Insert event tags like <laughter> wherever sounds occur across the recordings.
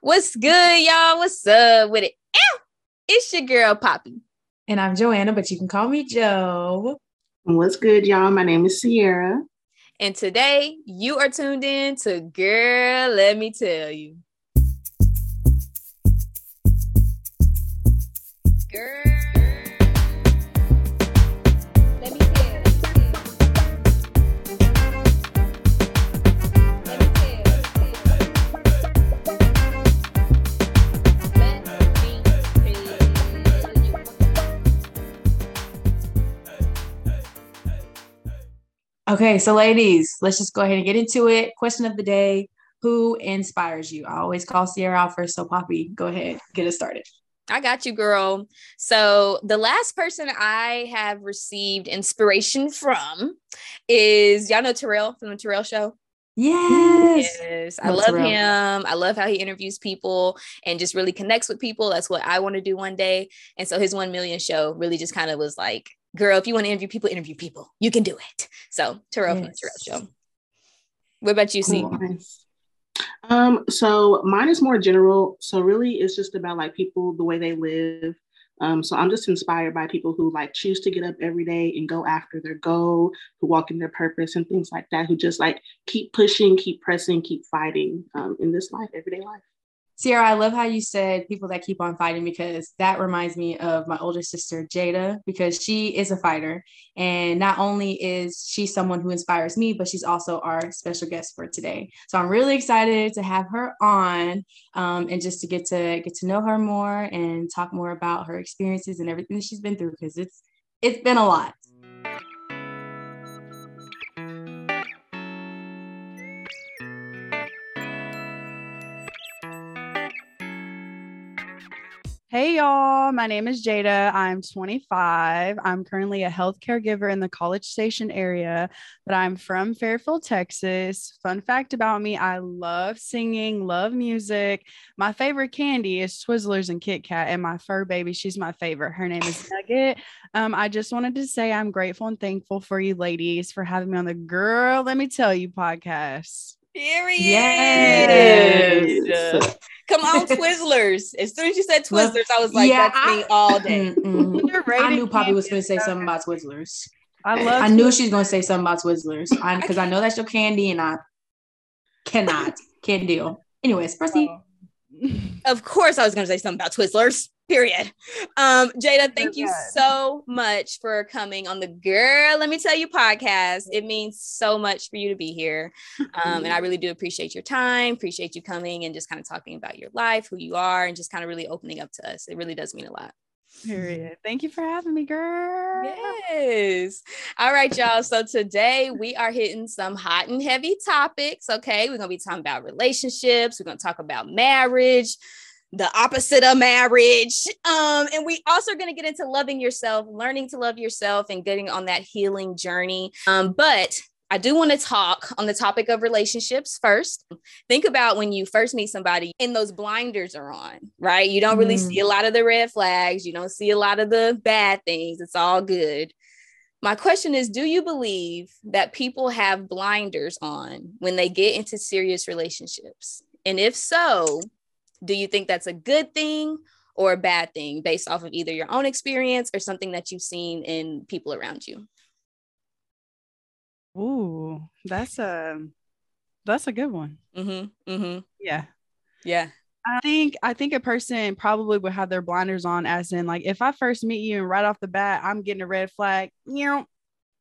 What's good, y'all? What's up with it? Ow! It's your girl, Poppy. And I'm Joanna, but you can call me Joe. What's good, y'all? My name is Sierra. And today you are tuned in to Girl, Let Me Tell You. Girl. Okay, so ladies, let's just go ahead and get into it. Question of the day Who inspires you? I always call Sierra out first. So, Poppy, go ahead, get us started. I got you, girl. So, the last person I have received inspiration from is y'all know Terrell from the Terrell Show. Yes. Yes, I Love Terrell. him. I love how he interviews people and just really connects with people. That's what I want to do one day. And so his 1 million show really just kind of was like, girl, if you want to interview people, interview people. You can do it. So Terrell from the Yes. Terrell Show. What about you, C? Cool. Nice. Um, so mine is more general. So really it's just about like people, the way they live. Um, so I'm just inspired by people who like choose to get up every day and go after their goal, who walk in their purpose and things like that, who just like keep pushing, keep pressing, keep fighting um, in this life, everyday life. Sierra, I love how you said people that keep on fighting because that reminds me of my older sister, Jaida, because she is a fighter. And not only is she someone who inspires me, but she's also our special guest for today. So I'm really excited to have her on um, and just to get to get to know her more and talk more about her experiences and everything that she's been through because it's it's been a lot. Hey y'all, my name is Jaida. I'm 25. I'm currently a health caregiver in the College Station area, but I'm from Fairfield, Texas. Fun fact about me I love singing, love music. My favorite candy is Twizzlers and Kit Kat, and my fur baby, she's my favorite. Her name is Nugget. Um, I just wanted to say I'm grateful and thankful for you ladies for having me on the Girl, Let Me Tell You podcast. Period. Yes. Come on, Twizzlers. <laughs> As soon as you said Well, Twizzlers, I was like, yeah, that's me all day. Mm-mm. I knew Poppy was going to say something about Twizzlers. I love I knew Twizzlers. she was going to say something about Twizzlers <laughs> because I, know that's your candy and I cannot, can't deal. Anyways, proceed. Of course, I was going to say something about Twizzlers. Period. Um, Jaida, thank you so much for coming on the Girl Let Me Tell You podcast. It means so much for you to be here. Um, and I really do appreciate your time, appreciate you coming and just kind of talking about your life, who you are, and just kind of really opening up to us. It really does mean a lot. Period. Thank you for having me, girl. Yes. All right, y'all. So today we are hitting some hot and heavy topics. Okay. We're going to be talking about relationships. We're going to talk about marriage, the opposite of marriage. Um, and we also are going to get into loving yourself, learning to love yourself, and getting on that healing journey. Um, but I do want to talk on the topic of relationships first. Think about when you first meet somebody and those blinders are on, right? You don't really Mm. see a lot of the red flags, you don't see a lot of the bad things. It's all good. My question is Do you believe that people have blinders on when they get into serious relationships? And if so, do you think that's a good thing or a bad thing based off of either your own experience or something that you've seen in people around you? Ooh, that's a that's a good one. Mm-hmm. Mm-hmm. Yeah. Yeah. I think I think a person probably would have their blinders on as in like if I first meet you and right off the bat I'm getting a red flag, you know,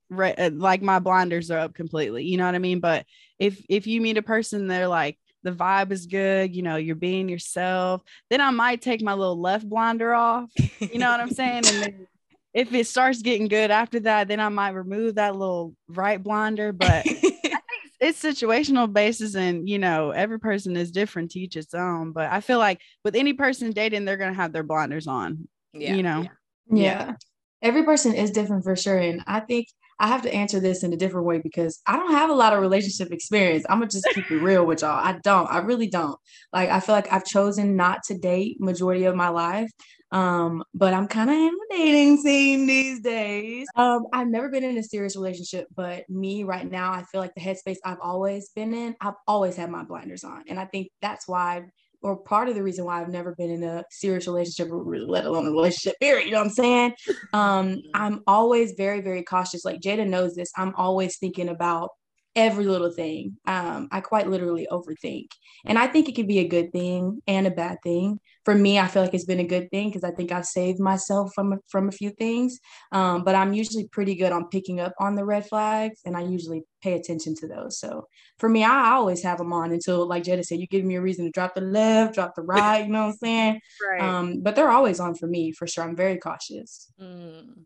red, uh, like my blinders are up completely. You know what I mean? But if if you meet a person they're like the vibe is good, you know, you're being yourself, then I might take my little left blinder off. You know what I'm saying? And then if it starts getting good after that, then I might remove that little right blinder. But <laughs> it's situational basis and you know every person is different to each its own but i feel like with any person dating they're going to have their blinders on yeah. you know Yeah. Yeah. Every person is different for sure. And I think I have to answer this in a different way because I don't have a lot of relationship experience. I'm gonna just keep it real with y'all. I don't. I really don't. Like I feel like I've chosen not to date majority of my life. Um, but I'm kind of in the dating scene these days. Um, I've never been in a serious relationship, but me right now, I feel like the headspace I've always been in, I've always had my blinders on. And I think that's why or part of the reason why I've never been in a serious relationship, or let alone a relationship period. You know what I'm saying? Um, mm-hmm. I'm always very, very cautious. Like Jaida knows this. I'm always thinking about every little thing. Um, I quite literally overthink. And I think it can be a good thing and a bad thing. For me, I feel like it's been a good thing because I think I've saved myself from from a few things. Um, but I'm usually pretty good on picking up on the red flags and I usually pay attention to those. So for me, I always have them on until like Jaida said, you give me a reason to drop the left, drop the right, you know what I'm saying? Right. Um, but they're always on for me for sure. I'm very cautious. Mm.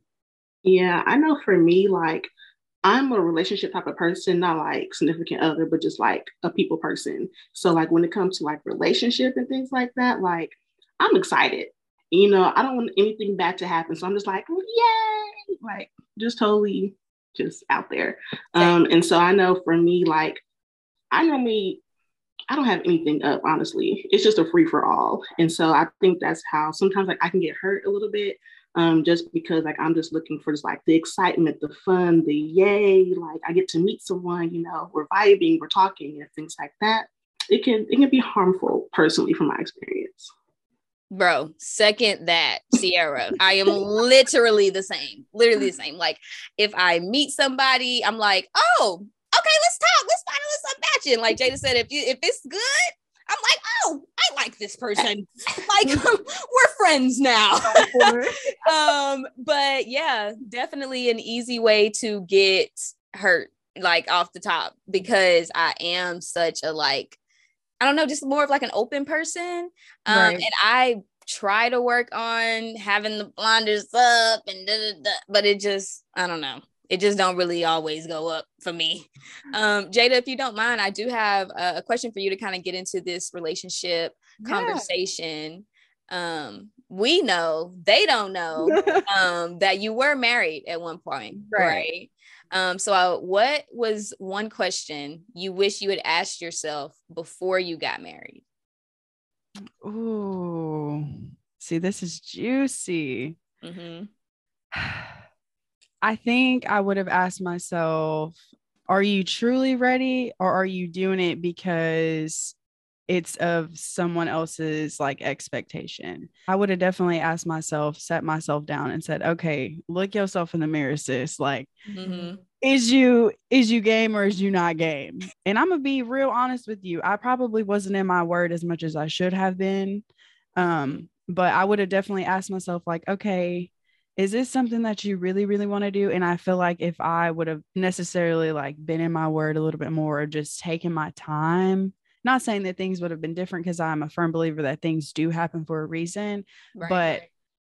Yeah, I know for me, like I'm a relationship type of person, not like significant other, but just like a people person. So like when it comes to like relationship and things like that, like I'm excited. You know, I don't want anything bad to happen. So I'm just like, yay, like just totally just out there. Um, and so I know for me, like I normally I don't have anything up, honestly. It's just a free for all. And so I think that's how sometimes like I can get hurt a little bit um, just because like I'm just looking for just like the excitement, the fun, the yay, like I get to meet someone, you know, we're vibing, we're talking, and things like that. It can it can be harmful personally from my experience. Bro, second that, Sierra. I am literally the same. Literally the same. Like if I meet somebody, I'm like, oh, okay, let's talk. Let's find let's matching. Like Jaida said, if you if it's good, I'm like, oh, I like this person. like <laughs> we're friends now. <laughs> um, but yeah, definitely an easy way to get hurt, like off the top, because I am such a like, I don't know, just more of like an open person. Um, right. and I try to work on having the blinders up and da, da, da, but it just, I don't know it just don't really always go up for me. Um, Jaida, if you don't mind, I do have a, a question for you to kind of get into this relationship yeah. conversation. Um, we know they don't know <laughs> um, that you were married at one point, right? right? Um, so, uh, what was one question you wish you had asked yourself before you got married? Ooh, see, this is juicy. Mm-hmm. <sighs> <sighs> I think I would have asked myself, are you truly ready or are you doing it because it's of someone else's like expectation? I would have definitely asked myself, set myself down and said, okay, look yourself in the mirror, sis. Like, mm-hmm. is you is you game or is you not game? And I'm gonna be real honest with you. I probably wasn't in my word as much as I should have been. Um, but I would have definitely asked myself, like, okay, is this something that you really really want to do? And i feel like if i would have necessarily like been in my word a little bit more or just taken my time not saying that things would have been different because i'm a firm believer that things do happen for a reason right. but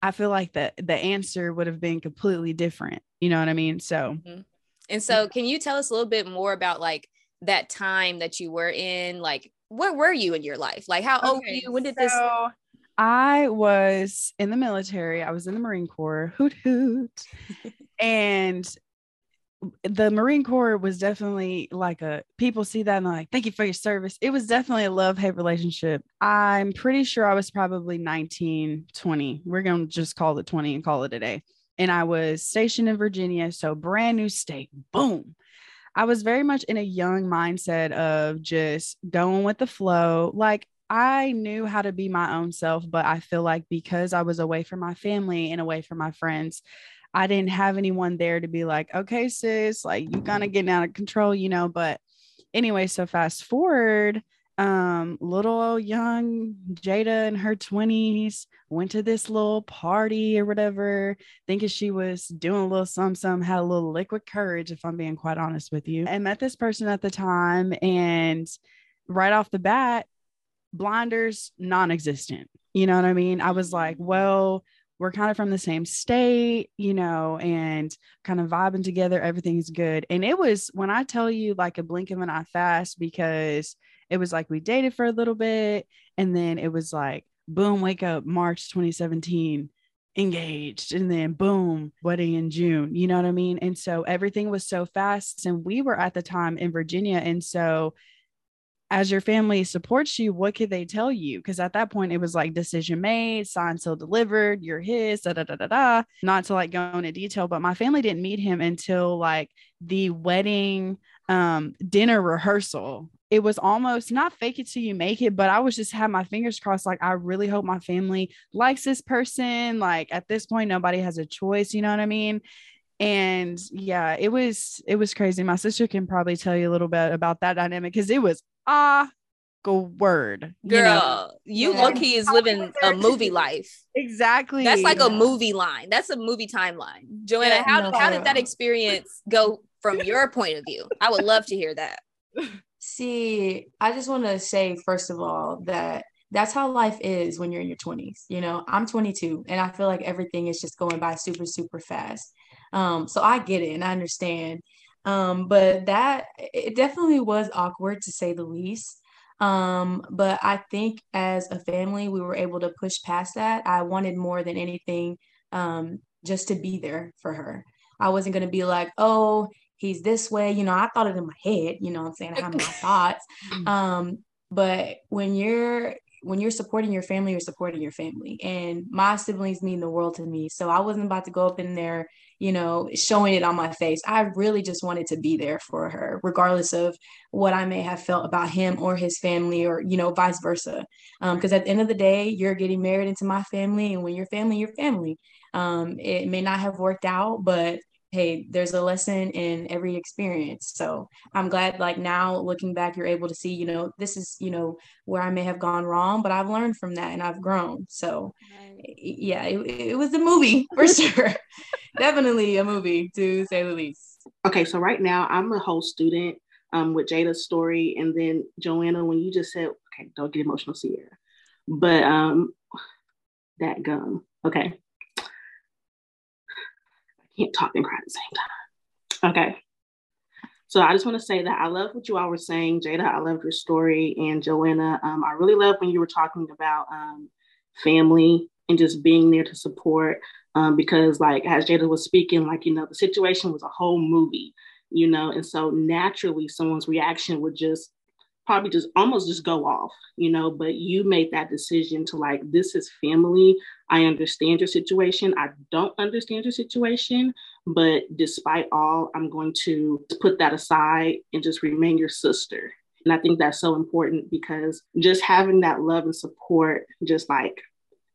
i feel like the the answer would have been completely different you know what i mean? So mm-hmm. and so can you tell us a little bit more about like that time that you were in? Like where were you in your life? Like how okay, old were you? When did so- this I was in the military. I was in the Marine Corps. Hoot hoot. <laughs> and the Marine Corps was definitely like a people see that and like, thank you for your service. It was definitely a love hate relationship. I'm pretty sure I was probably 19, 20. We're going to just call it 20 and call it a day. And I was stationed in Virginia. So brand new state. Boom. I was very much in a young mindset of just going with the flow. Like I knew how to be my own self, but I feel like because I was away from my family and away from my friends, I didn't have anyone there to be like, okay, sis, like you kind of getting out of control, you know. But anyway, so fast forward, um, little young Jaida in her 20s went to this little party or whatever, thinking she was doing a little some some, had a little liquid courage, if I'm being quite honest with you, and met this person at the time. And right off the bat, blinders non-existent you know what i mean? I was mm-hmm. like well we're kind of from the same state you know and kind of vibing together everything's good. And it was when i tell you like a blink of an eye fast because it was like we dated for a little bit and then it was like boom wake up march 2017 engaged and then boom wedding in june you know what i mean? And so everything was so fast and we were at the time in virginia and so as your family supports you, what could they tell you? Because at that point, it was like decision made, signed, sealed, delivered, you're his, da da da da da. Not to like go into detail, but my family didn't meet him until like the wedding um, dinner rehearsal. it was almost not fake it till you make it, but I was just had my fingers crossed. Like, I really hope my family likes this person. Like, at this point, nobody has a choice. You know what I mean? And yeah, it was it was crazy. My sister can probably tell you a little bit about that dynamic because it was ah go word. Girl, you, know? you yeah. low is living a movie life. Exactly. That's like a movie line. That's a movie timeline. Joanna, yeah, how, no, how did that experience go from <laughs> your point of view? I would love to hear that. See, I just want to say, first of all, that that's how life is when you're in your 20s. You know, I'm 22 and I feel like everything is just going by super, super fast. Um, so I get it and I understand. Um, but that it definitely was awkward to say the least. Um, but I think as a family, we were able to push past that. I wanted more than anything um, just to be there for her. I wasn't going to be like, oh, he's this way. You know, I thought it in my head, you know I'm saying? I have my thoughts. <laughs> Um, but when you're when you're supporting your family, you're supporting your family. And my siblings mean the world to me. So I wasn't about to go up in there, you know, showing it on my face. I really just wanted to be there for her, regardless of what I may have felt about him or his family, or, you know, vice versa. Because um, at the end of the day, you're getting married into my family. And when you're family, you're family. Um, it may not have worked out, but hey there's a lesson in every experience so i'm glad like now looking back you're able to see you know this is you know where i may have gone wrong but i've learned from that and i've grown so right. yeah it, it was a movie for <laughs> sure definitely a movie to say the least okay so right now i'm a whole student um, with jaida's story and then joanna when you just said okay don't get emotional sierra but um that gum okay I can't talk and cry at the same time. Okay. So I just want to say that I love what you all were saying, Jaida. I loved your story, and Joanna. Um, I really love when you were talking about um, family and just being there to support. Um, because, like as Jaida was speaking, like you know, the situation was a whole movie, you know, and so naturally, someone's reaction would just probably just almost just go off, you know, but you made that decision to like, this is family. I understand your situation. I don't understand your situation, but despite all, I'm going to put that aside and just remain your sister. And I think that's so important because just having that love and support, just like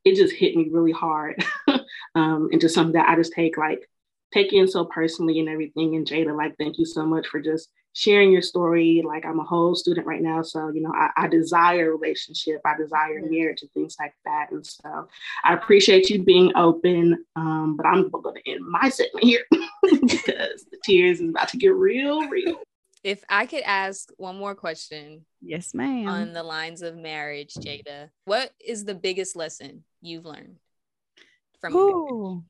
it just hit me really hard. <laughs> um, and just something that I just take like take in so personally and everything. And Jaida, like, thank you so much for just sharing your story. Like I'm a whole student right now. So, you know, I, I desire relationship, I desire marriage and things like that. And so I appreciate you being open. Um, but I'm going to end my segment here <laughs> because the tears is about to get real, real. If I could ask one more question. Yes, ma'am. On the lines of marriage, Jaida, what is the biggest lesson you've learned from Ooh,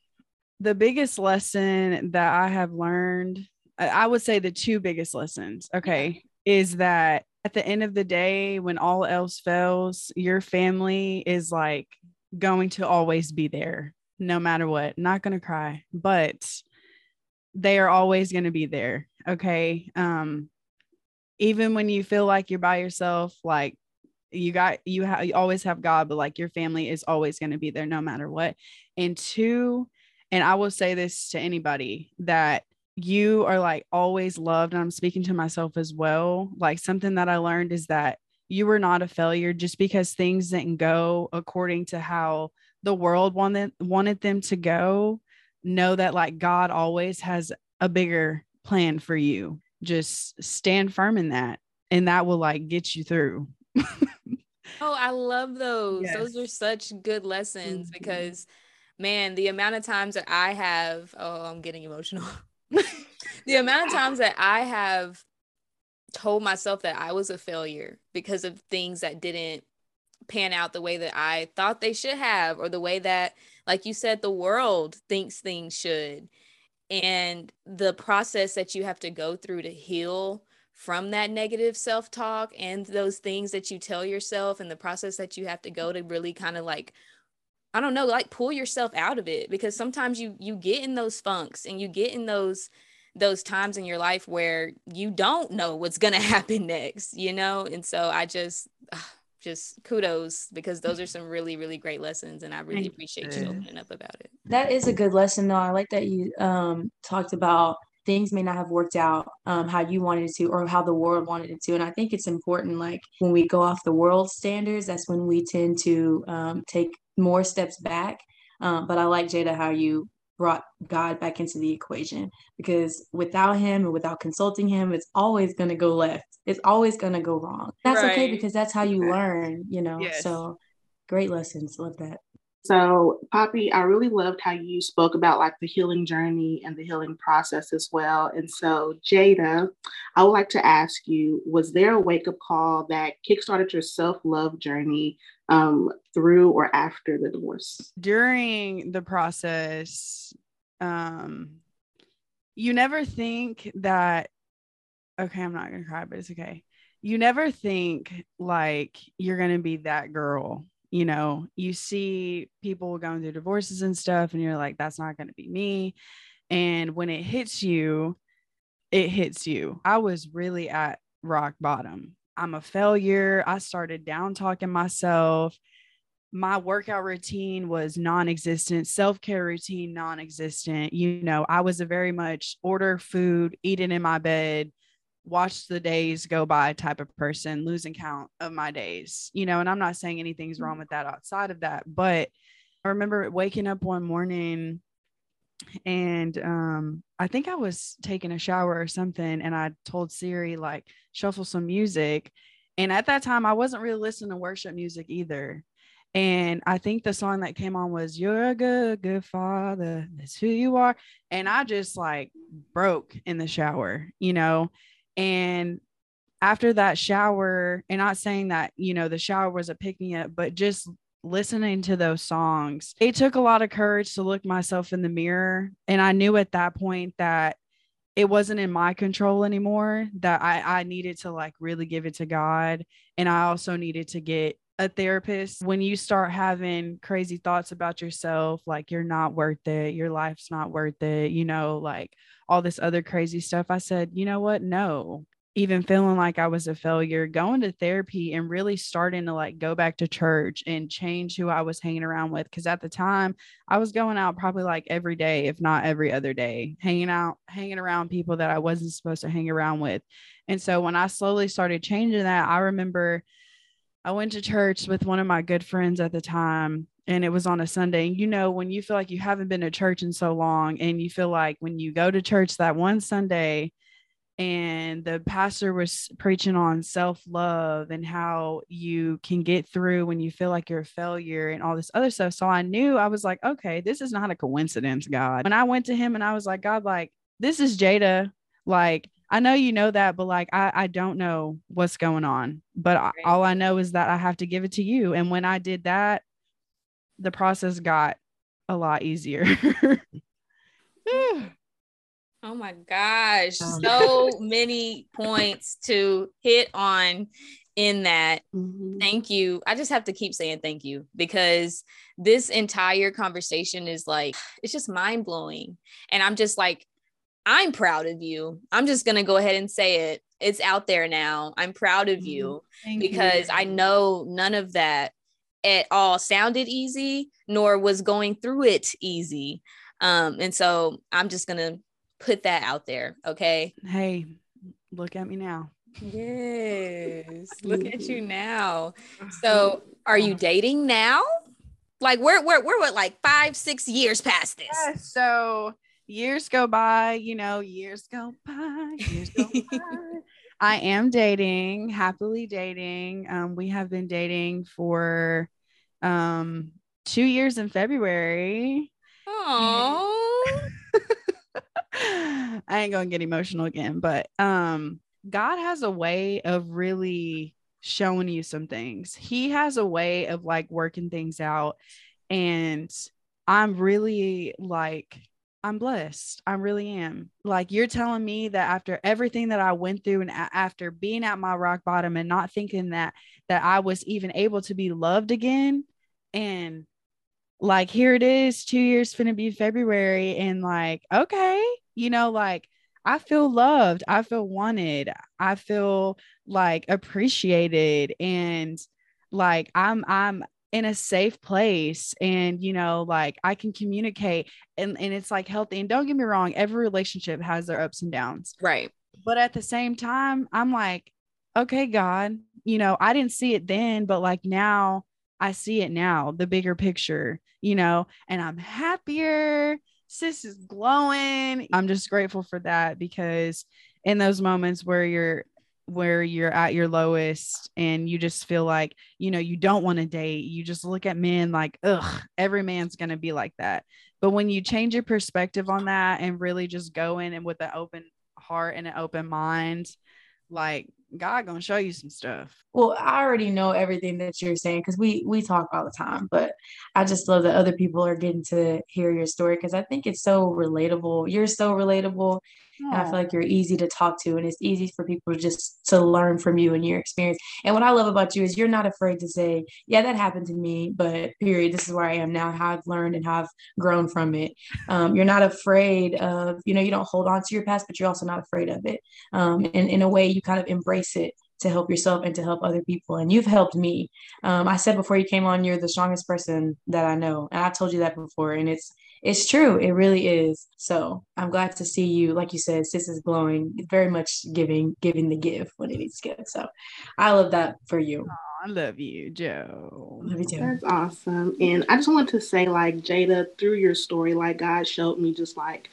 the biggest lesson that I have learned I would say the two biggest lessons, okay, yeah. is that at the end of the day, when all else fails, your family is like going to always be there no matter what. Not going to cry, but they are always going to be there, okay? Um even when you feel like you're by yourself, like you got you have you always have God, but like your family is always going to be there no matter what. And two, and I will say this to anybody that you are like always loved. And I'm speaking to myself as well. Like something that I learned is that you were not a failure just because things didn't go according to how the world wanted wanted them to go. Know that like God always has a bigger plan for you. Just stand firm in that, and that will like get you through. <laughs> oh, I love those. Yes. Those are such good lessons mm-hmm. because man, the amount of times that I have, oh, I'm getting emotional. <laughs> the amount of times that I have told myself that I was a failure because of things that didn't pan out the way that I thought they should have, or the way that, like you said, the world thinks things should. And the process that you have to go through to heal from that negative self talk and those things that you tell yourself, and the process that you have to go to really kind of like I don't know, like pull yourself out of it because sometimes you you get in those funks and you get in those those times in your life where you don't know what's going <laughs> to happen next, you know? And so I just just kudos because those are some really really great lessons and I really appreciate you opening up about it. That is a good lesson though. I like that you um talked about things may not have worked out um, how you wanted it to or how the world wanted it to. And i think it's important like when we go off the world standards that's when we tend to um, take more steps back. Um, but i like jaida how you brought god back into the equation because without him and without consulting him it's always going to go left. It's always going to go wrong. That's right. okay because that's how you learn you know yes. so great lessons. Love that so, Poppy, I really loved how you spoke about like the healing journey and the healing process as well. And so, Jaida, I would like to ask you was there a wake up call that kickstarted your self love journey um, through or after the divorce? During the process, um, you never think that, okay, I'm not going to cry, but it's okay. You never think like you're going to be that girl you know, you see people going through divorces and stuff, and you're like, that's not going to be me. And when it hits you, it hits you. I was really at rock bottom. I'm a failure. I started down talking myself. My workout routine was non existent, self care routine non existent. You know, I was a very much order food, eat it in my bed, watch the days go by type of person, losing count of my days, you know, and I'm not saying anything's wrong mm-hmm. with that outside of that, but I remember waking up one morning and um I think I was taking a shower or something and I told Siri like shuffle some music and at that time I wasn't really listening to worship music either. And I think the song that came on was You're a good, good father. That's who you are. And I just like broke in the shower, you know. And after that shower, and not saying that, you know, the shower was a pick me up, but just listening to those songs, it took a lot of courage to look myself in the mirror. And I knew at that point that it wasn't in my control anymore, that I, I needed to like really give it to God. And I also needed to get a therapist when you start having crazy thoughts about yourself like you're not worth it. Your life's not worth it you know like all this other crazy stuff i said you know what? No. Even feeling like i was a failure going to therapy and really starting to like go back to church and change who i was hanging around with because at the time i was going out probably like every day if not every other day hanging out hanging around people that i wasn't supposed to hang around with. And so when i slowly started changing that i remember I went to church with one of my good friends at the time, and it was on a Sunday. And you know, when you feel like you haven't been to church in so long, and you feel like when you go to church that one Sunday, and the pastor was preaching on self love and how you can get through when you feel like you're a failure and all this other stuff. So I knew I was like, okay, this is not a coincidence, God. When I went to him and I was like, God, like, this is Jaida. Like, I know you know that, but like I, I don't know what's going on. But right. all I know is that I have to give it to you. And when I did that, the process got a lot easier. <laughs> oh my gosh. Um, so many points to hit on in that. Mm-hmm. Thank you. I just have to keep saying thank you because this entire conversation is like, <sighs> it's just mind blowing. And I'm just like, I'm proud of you. I'm just going to go ahead and say it. It's out there now. I'm proud of you mm-hmm. because you. I know none of that at all sounded easy nor was going through it easy. Um, and so I'm just going to put that out there. Okay. Hey, look at me now. Yes. <laughs> look at you now. So are you dating now? Like we're, we're, we're what, like five, six years past this. Yeah, so years go by, you know, years go by, years go by. <laughs> I am dating, happily dating. Um, we have been dating for um two years in February. Oh, <laughs> I ain't gonna get emotional again, but um, God has a way of really showing you some things. He has a way of like working things out, and I'm really like I'm blessed. I really am. Like you're telling me that after everything that I went through and after being at my rock bottom and not thinking that that I was even able to be loved again and like here it is 2 years finna be February and like okay, you know like I feel loved. I feel wanted. I feel like appreciated and like I'm I'm in a safe place and you know like i can communicate and and it's like healthy and don't get me wrong every relationship has their ups and downs. Right. But at the same time i'm like okay god you know i didn't see it then but like now i see it now the bigger picture you know and i'm happier sis is glowing. I'm just grateful for that because in those moments where you're where you're at your lowest and you just feel like you know you don't want to date you just look at men like ugh every man's going to be like that. But when you change your perspective on that and really just go in and with an open heart and an open mind like god gonna show you some stuff. Well i already know everything that you're saying because we we talk all the time but i just love that other people are getting to hear your story because i think it's so relatable. You're so relatable and I feel like you're easy to talk to, and it's easy for people to just to learn from you and your experience. And what I love about you is you're not afraid to say, "Yeah, that happened to me," but period. This is where I am now. How I've learned and how I've grown from it. Um, you're not afraid of, you know, you don't hold on to your past, but you're also not afraid of it. Um, and in a way, you kind of embrace it to help yourself and to help other people. And you've helped me. Um, I said before you came on, you're the strongest person that I know. And I told you that before. And it's it's true. It really is. So I'm glad to see you. Like you said, sis is glowing, very much giving, giving the give when it needs to give. So I love that for you. Oh, I love you, Joe. Love you too. That's awesome. And I just wanted to say, like, Jaida, through your story, like, God showed me just like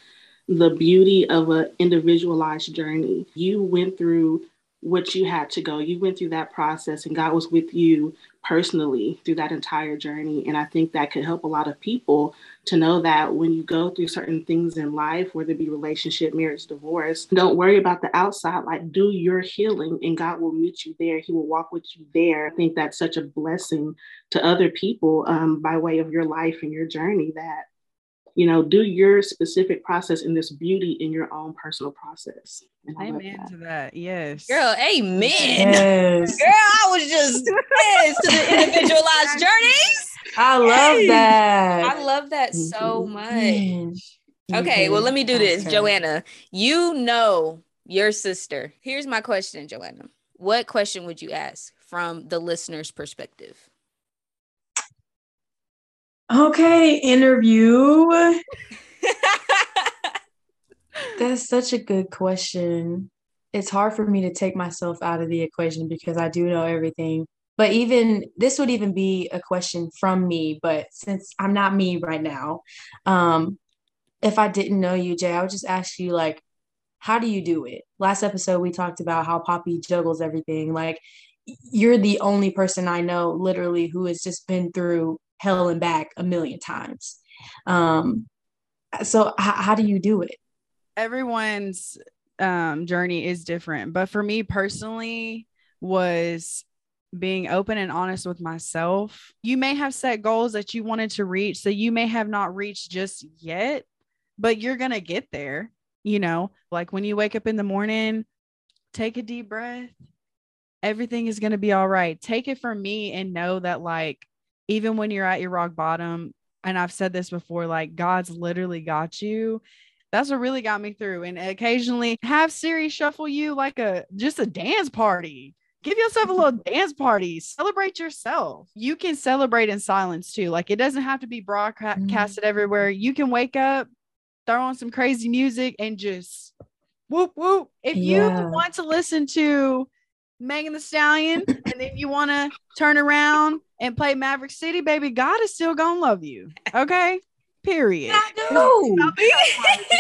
the beauty of an individualized journey. You went through what you had to go. You went through that process, and God was with you personally through that entire journey. And I think that could help a lot of people to know that when you go through certain things in life, whether it be relationship, marriage, divorce, don't worry about the outside. Like, do your healing, and God will meet you there. He will walk with you there. I think that's such a blessing to other people um, by way of your life and your journey that you know, do your specific process in this beauty in your own personal process. Amen that. to that. Yes. Girl, amen. Yes. <laughs> Girl, I was just yes to the <laughs> individualized journeys. I love yes. that. I love that mm-hmm. so much. Okay, mm-hmm. well, let me do this. Joanna, you know your sister. Here's my question, Joanna. What question would you ask from the listener's perspective? Okay, interview. <laughs> That's such a good question. It's hard for me to take myself out of the equation because I do know everything. But even this would even be a question from me. But since I'm not me right now, um, if I didn't know you, Jay, I would just ask you like, how do you do it? Last episode we talked about how Poppy juggles everything. Like you're the only person I know literally who has just been through hell and back a million times. Um, so h- how do you do it? Everyone's um, journey is different, but for me personally, was being open and honest with myself. You may have set goals that you wanted to reach, so you may have not reached just yet, but you're gonna get there. You know, like when you wake up in the morning, take a deep breath. Everything is gonna be all right. Take it from me and know that like even when you're at your rock bottom, and I've said this before, like God's literally got you. That's what really got me through. And occasionally have Siri shuffle you like a just a dance party. Give yourself a little <laughs> dance party. Celebrate yourself. You can celebrate in silence too. Like it doesn't have to be broadcasted mm-hmm. everywhere. You can wake up, throw on some crazy music, and just whoop whoop. If yeah. you want to listen to Megan Thee Stallion, and then you want to turn around and play Maverick City, baby, God is still gonna love you. Okay. Period. I do.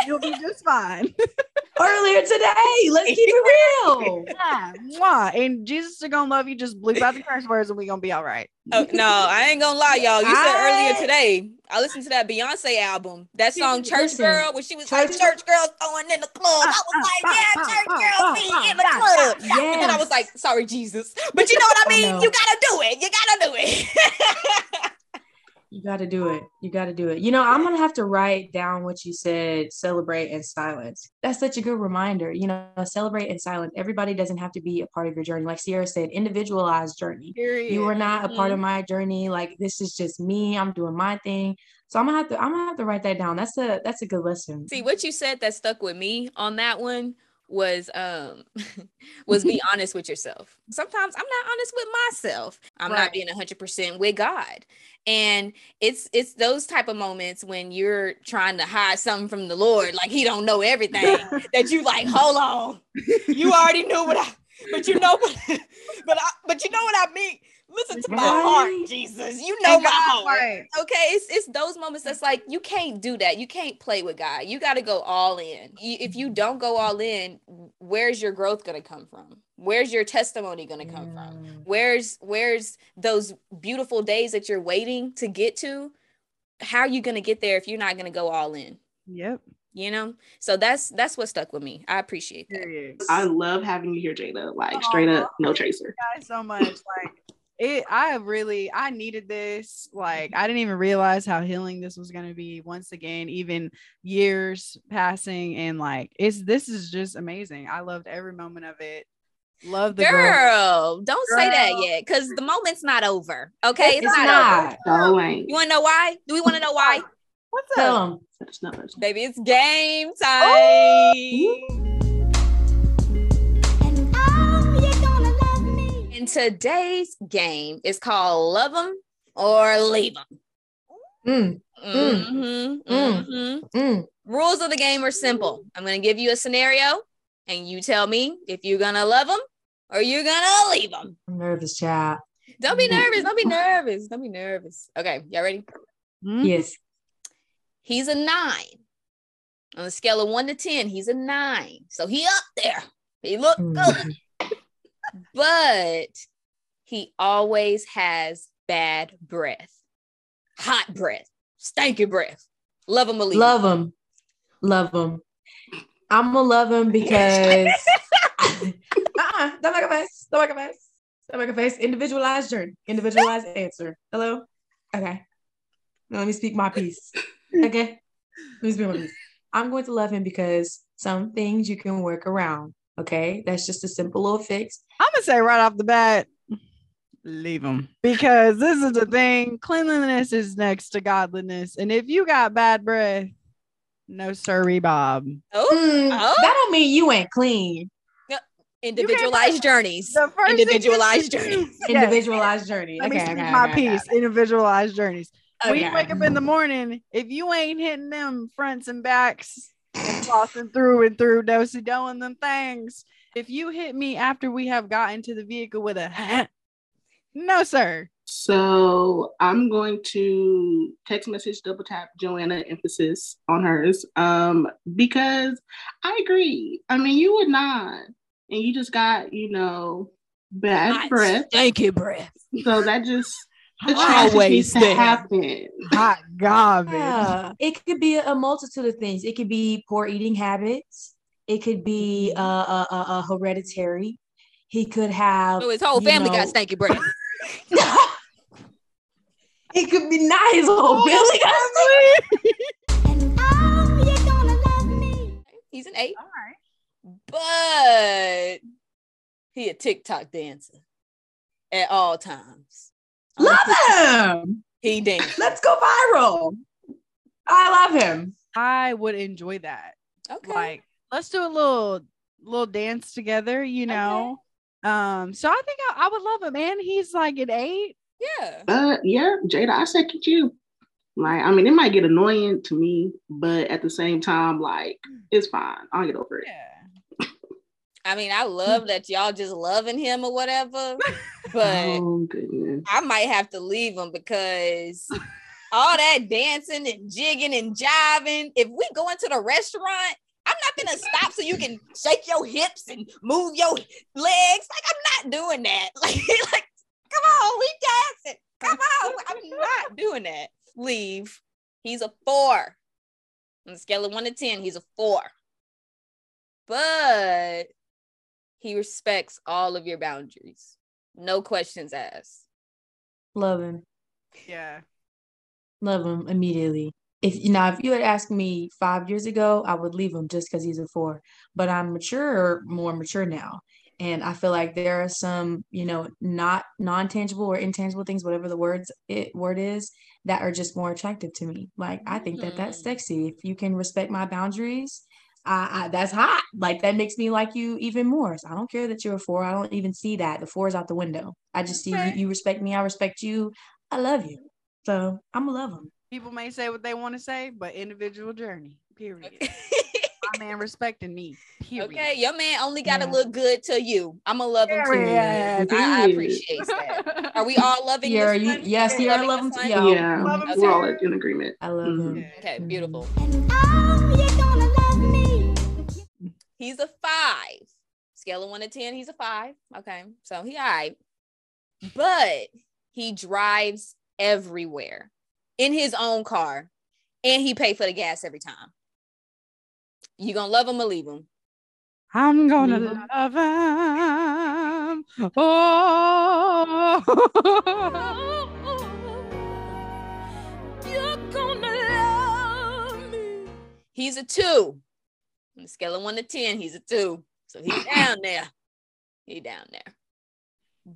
You'll be just fine. <laughs> Earlier today, let's keep it real. <laughs> Yeah, and Jesus is gonna love you. Just bleep out the curse <laughs> words, and we gonna be all right. Oh, no, I ain't gonna lie, y'all. You said earlier today. I listened to that Beyonce album, that song "Church Listen, Girl," when she was church, like, "Church girls throwing in the club." I was uh, uh, like, "Yeah, church girls be in the club," yes. and I was like, "Sorry, Jesus," but you know what I oh, mean. Oh, no. You gotta do it. You gotta do it. You got to do it. You got to do it. You know, I'm going to have to write down what you said celebrate and silence. That's such a good reminder. You know, celebrate and silence. Everybody doesn't have to be a part of your journey. Like Sierra said, individualized journey. Period. You are not a part of mm-hmm. my journey. Like this is just me. I'm doing my thing. So I'm gonna have to I'm gonna have to write that down. That's a that's a good lesson. See what you said that stuck with me on that one was um <laughs> was be <laughs> honest with yourself. Sometimes I'm not honest with myself. I'm Right. not being 100% with God. And it's it's those type of moments when you're trying to hide something from the Lord like he don't know everything <laughs> that you like hold on. You already knew what I but you know but but I, but you know what I mean. Listen to my heart, Jesus. You know my heart. right. okay? It's it's those moments that's like you can't do that. You can't play with god. You got to go all in. If you don't go all in where's your growth going to come from? Where's your testimony going to come from? Where's where's those beautiful days that you're waiting to get to? How are you going to get there if you're not going to go all in? Yep. you know? So that's that's what stuck with me. I appreciate that. I love having you here, Jaida. Like straight up, no chaser. guys so much. Like it, I really, I needed this. Like I didn't even realize how healing this was gonna be. Once again, even years passing, and like it's this is just amazing. I loved every moment of it. Love the girl, girl. don't say that yet because the moment's not over okay It's not. So ain't. you want to know why do we want to know why What's up? Tell 'em. That's not us. Baby, it's game time. And today's game is called Love Them or Leave 'em. Mm, Mhm, Mm. mhm. mm. Rules of the game are simple. I'm going to give you a scenario and you tell me if you're going to love them or you're going to leave them. I'm nervous, child. Don't be nervous. Don't be nervous. Don't be nervous. Okay, y'all ready? Hmm? Yes. He's a nine. On a scale of one to 10, he's a nine. So he up there. He look good. But he always has bad breath, hot breath, stanky breath. Love him him. Love him. Love him. I'm gonna love him because <laughs> uh-uh, don't make a face. Don't make a face. Don't make a face. Individualized journey. Individualized answer. Hello? Okay. Now let me speak my piece. Okay. Let me speak my piece. I'm going to love him because some things you can work around. Okay. That's just a simple little fix. I'm gonna say right off the bat, leave them because this is the thing. Cleanliness is next to godliness, and if you got bad breath, no sirree, Bob. Oh, Mm, Oh. That don't mean you ain't clean. individualized journeys. The first thing you Individualized should journeys. <laughs> Yes. Individualized journey. Let me Okay, speak okay, my okay, piece. Individualized journeys. When you wake up in the morning, if you ain't hitting them fronts and backs and flossing through and through dosey doing them things, if you hit me after we have gotten to the vehicle with a no, sir. So I'm going to text message double tap Joanna emphasis on hers. Um, because I agree. I mean, you would not, and you just got, you know, bad Hot, breath. stanky breath. So that just the Hot, Always to happen. hot garbage. Yeah. It could be a multitude of things. It could be poor eating habits. It could be uh, uh, uh, uh, hereditary. He could have. So his whole family know- got stanky breath. <laughs> it could be not his whole family. He's an eight, All right. but he a TikTok dancer at all times. Love him. He dance. Let's go viral. I love him. I would enjoy that. Okay. Like, let's do a little little dance together, you know. Um, so I think I, I would love him, and he's like an eight. yeah. Uh, yeah, Jaida, I second you. Like, I mean, it might get annoying to me, but at the same time, like, it's fine. I'll get over it. Yeah. I mean, I mm. love that y'all just loving him or whatever, <laughs> but oh. I might have to leave him because all that dancing and jigging and jiving. If we go into the restaurant, I'm not gonna stop so you can shake your hips and move your legs. Like I'm not doing that. <laughs> Like, like come on, we dancing. Come on, I'm not doing that. Leave. He's a four. On the scale of one to ten, he's a four. But he respects all of your boundaries. No questions asked. Love him. Yeah. Love him immediately. If you now, if you had asked me five years ago, I would leave him just because he's a four. But I'm mature, more mature now, and I feel like there are some, you know, not non-tangible or intangible things, whatever the words it word is, that are just more attractive to me. Like I think that that's Mm. sexy. If you can respect my boundaries, I, I, that's hot. Like that makes me like you even more. So I don't care that you're a four. I don't even see that. The four is out the window. I just see Okay. you, you respect me. I respect you. I love you. So I'm gonna love him. People may say what they want to say, but individual journey. Period. My man respecting me. Period. okay, your man only got to Yeah. look good to you. I'm gonna love him too. Period. I, I appreciate that. <laughs> Are we all loving Yeah, this you- one? yes, We're yeah, I loving love this him one? too. Yeah. Yeah, Love him we're all in agreement. I love Mhm. him. Okay, beautiful. He's a five. Scale of one to ten, he's a five. Okay, so he all right. But he drives everywhere in his own car, and he pay for the gas every time. You gonna love him or leave him? I'm gonna Leave 'em. love him. Oh, You're gonna love me. He's a two. On the scale of one to ten, he's a two. So he's <coughs> down there. He down there.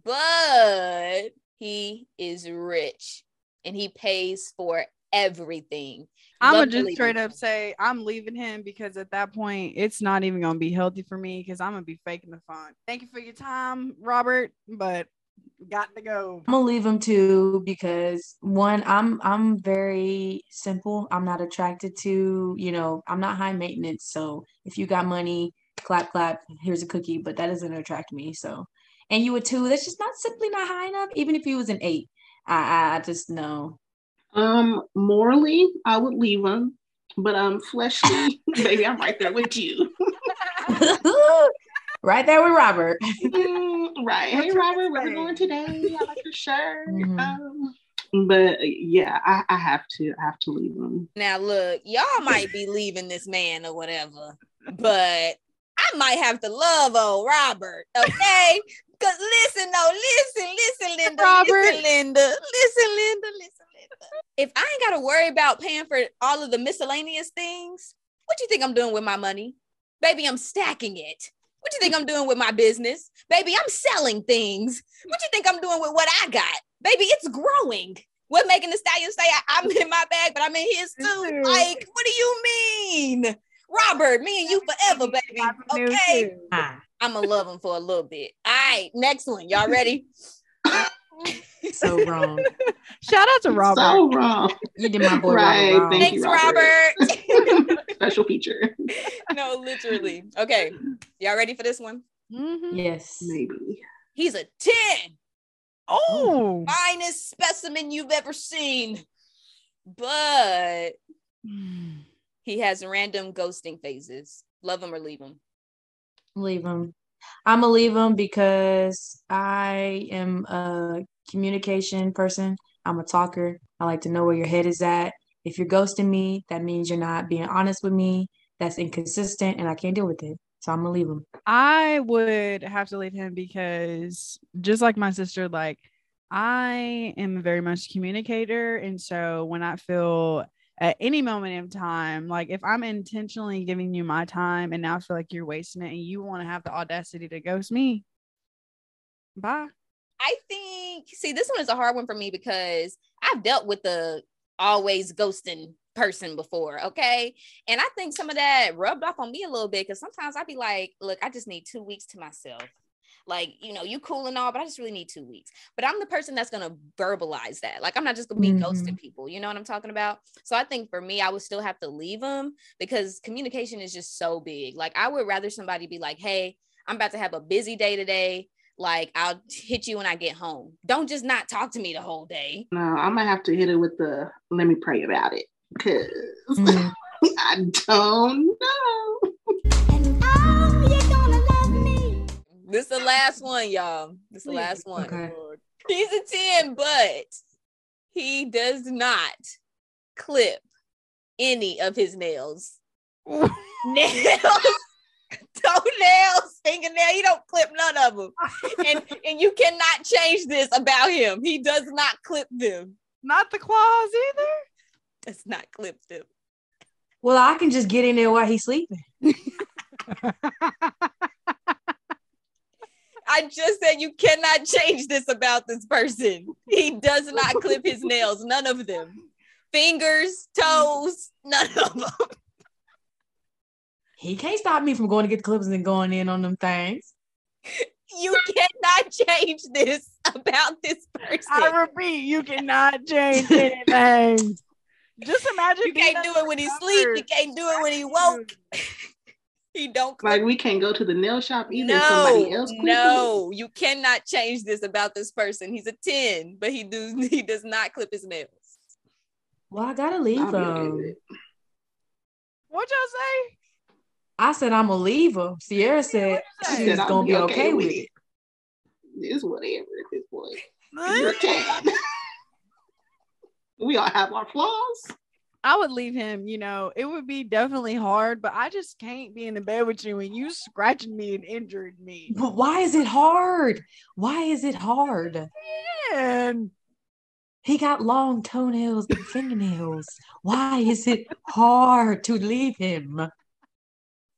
But he is rich and he pays for everything. I'm gonna just straight him. up say I'm leaving him because at that point it's not even gonna be healthy for me because I'm gonna be faking the fun. Thank you for your time, Robert, but got to go. I'm gonna leave him too because one, I'm I'm very simple. I'm not attracted to, you know, I'm not high maintenance. So if you got money, clap clap, here's a cookie, but that doesn't attract me. So and you a two, that's just not simply not high enough. Even if you was an eight, I I, I just know. Um, morally, I would leave him, but um, fleshly, <laughs> baby, I'm right there with you. <laughs> <laughs> right there with Robert. Mm, <laughs> right. Hey, Robert, where are we say? going today? I like your shirt. Mhm. Um, but yeah, I, I have to. I have to leave him. Now, look, y'all <laughs> might be leaving this man or whatever, but I might have to love old Robert, okay? <laughs> Because listen, no, listen, listen, Linda, Robert. listen, Linda, listen, Linda, listen, Linda. If I ain't got to worry about paying for all of the miscellaneous things, what do you think I'm doing with my money? Baby, I'm stacking it. What do you think I'm doing with my business? Baby, I'm selling things. What you think I'm doing with what I got? Baby, it's growing. What making the stallion say I, I'm in my bag, but I'm in his too? too. Like, what do you mean? Robert, me and you forever, baby. Okay. Ah, I'm gonna love him for a little bit. All right, next one. Y'all ready? <laughs> so wrong. <laughs> Shout out to Robert. So wrong. You did my boy Right, Robert wrong. thank Thanks, you, Robert. Robert. <laughs> Special feature. <laughs> no, literally. Okay. Y'all ready for this one? Mhm. Yes. Maybe. He's a 10. Oh, Finest specimen you've ever seen. But he has random ghosting phases. Love him or leave him. leave him. I'm gonna leave him because I am a communication person. I'm a talker. I like to know where your head is at. If you're ghosting me, that means you're not being honest with me. That's inconsistent, and I can't deal with it. So I'm gonna leave him. I would have to leave him because just like my sister, like I am very much a communicator. And so when I feel at any moment in time, like if I'm intentionally giving you my time and now I feel like you're wasting it and you want to have the audacity to ghost me, bye. I think, see, this one is a hard one for me because I've dealt with the always ghosting person before. Okay. And I think some of that rubbed off on me a little bit because sometimes I'd be like, look, I just need two weeks to myself. Like, you know, you cool and all, but I just really need two weeks. But I'm the person that's going to verbalize that. Like, I'm not just going to be Mhm. ghosting people. You know what I'm talking about? So I think for me, I would still have to leave them because communication is just so big. Like, I would rather somebody be like, hey, I'm about to have a busy day today. Like, I'll hit you when I get home. Don't just not talk to me the whole day. No, I'm gonna have to hit it with the let me pray about it. Cause Mhm. <laughs> I don't know. And oh, you're gonna love me. This is the last one, y'all. This is the last one. Okay. He's a 10, but he does not clip any of his nails. <laughs> Nails, <laughs> toenails, fingernail. He don't clip none of them. <laughs> And and you cannot change this about him. He does not clip them. Not the claws either. Does not clip them. Well, I can just get in there while he's sleeping. <laughs> I just said you cannot change this about this person. He does not clip his nails, none of them. Fingers, toes, none of them. He can't stop me from going to get the clippers and going in on them things. You cannot change this about this person. I repeat, you cannot change anything. Just imagine you can't do it when he sleep. You can't do it when he woke. <laughs> he don't clip Like we can't go to the nail shop either. Somebody No, else no, you cannot change this about this person. He's a 10, but he do <laughs> he does not clip his nails. Well, I gotta leave I'll okay him. with it. What'd y'all say? I said I'm gonna leave her. Sierra said she's Said gonna be be okay okay with with it. it. It's whatever at this point. You're a we all have our flaws. I would leave him, you know, it would be definitely hard, but I just can't be in the bed with you when you scratching me and injured me. But why is it hard? Why is it hard? And He got long toenails and fingernails. Why is it hard to leave him?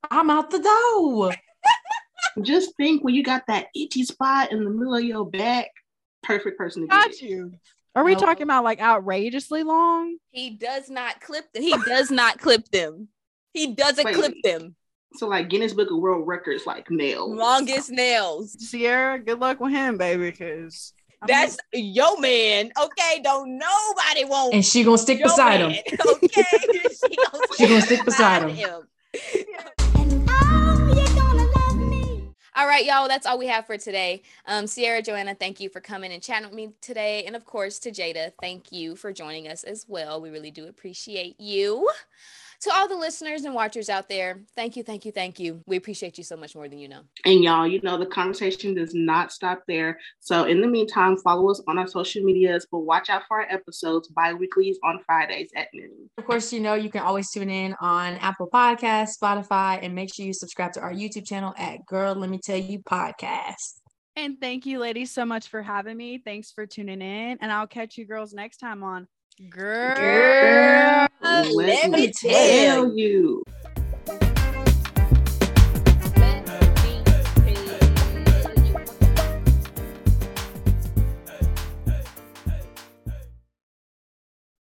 I'm out the door. <laughs> Just think when you got that itchy spot in the middle of your back, perfect person to get got you. Are we No. talking about like outrageously long? He does not clip them. He does not clip them. He doesn't Wait. clip them. So like Guinness Book of World Records, like nails. Longest nails. Sierra, good luck with him, baby, because That's your man. Okay, don't nobody want And she gonna stick beside man. him. <laughs> Okay, <laughs> she gonna, She gonna stick beside him. And All right, y'all. That's all we have for today. Um, Sierra, Joanna, thank you for coming and chatting with me today, and of course to Jaida, thank you for joining us as well. We really do appreciate you. To all the listeners and watchers out there, thank you, thank you, thank you. We appreciate you so much more than you know. And y'all, you know, the conversation does not stop there. So in the meantime, follow us on our social medias, but watch out for our episodes bi-weeklies on Fridays at noon. Of course, you know you can always tune in on Apple Podcasts, Spotify, and make sure you subscribe to our YouTube channel at Girl Let Me Tell You Podcast. And thank you, ladies, so much for having me. Thanks for tuning in. And I'll catch you girls next time on Girl. Girl, Let let me tell tell you.